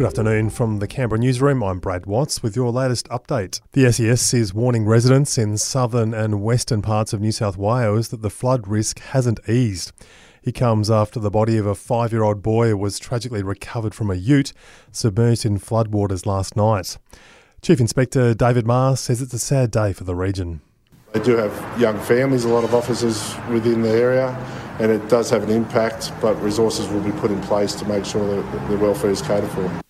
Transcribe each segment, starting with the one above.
Good afternoon from the Canberra newsroom. I'm Brad Watts with your latest update. The SES is warning residents in southern and western parts of New South Wales that the flood risk hasn't eased. He comes after the body of a five year old boy was tragically recovered from a ute submerged in floodwaters last night. Chief Inspector David Marr says it's a sad day for the region. They do have young families, a lot of officers within the area, and it does have an impact, but resources will be put in place to make sure that their welfare is catered for.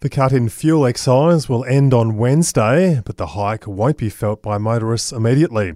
The cut in fuel excise will end on Wednesday, but the hike won't be felt by motorists immediately.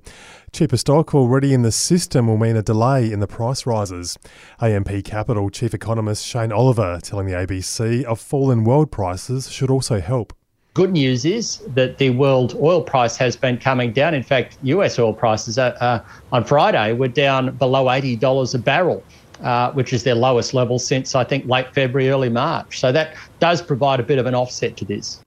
Cheaper stock already in the system will mean a delay in the price rises. AMP Capital Chief Economist Shane Oliver telling the ABC a fall in world prices should also help. Good news is that the world oil price has been coming down. In fact, US oil prices uh, uh, on Friday were down below $80 a barrel uh, which is their lowest level since I think late February, early March. So that does provide a bit of an offset to this.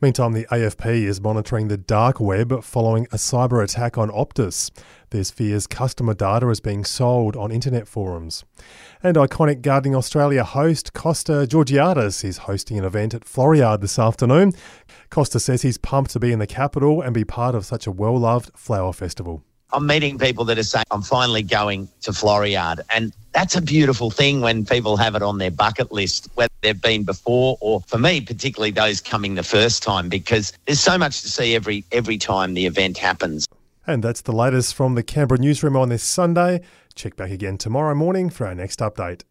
Meantime, the AFP is monitoring the dark web following a cyber attack on Optus. There's fears customer data is being sold on internet forums. And iconic Gardening Australia host Costa Georgiadis is hosting an event at Floriade this afternoon. Costa says he's pumped to be in the capital and be part of such a well loved flower festival. I'm meeting people that are saying, I'm finally going to Floriade. And that's a beautiful thing when people have it on their bucket list, whether they've been before or for me, particularly those coming the first time, because there's so much to see every every time the event happens. And that's the latest from the Canberra newsroom on this Sunday. Check back again tomorrow morning for our next update.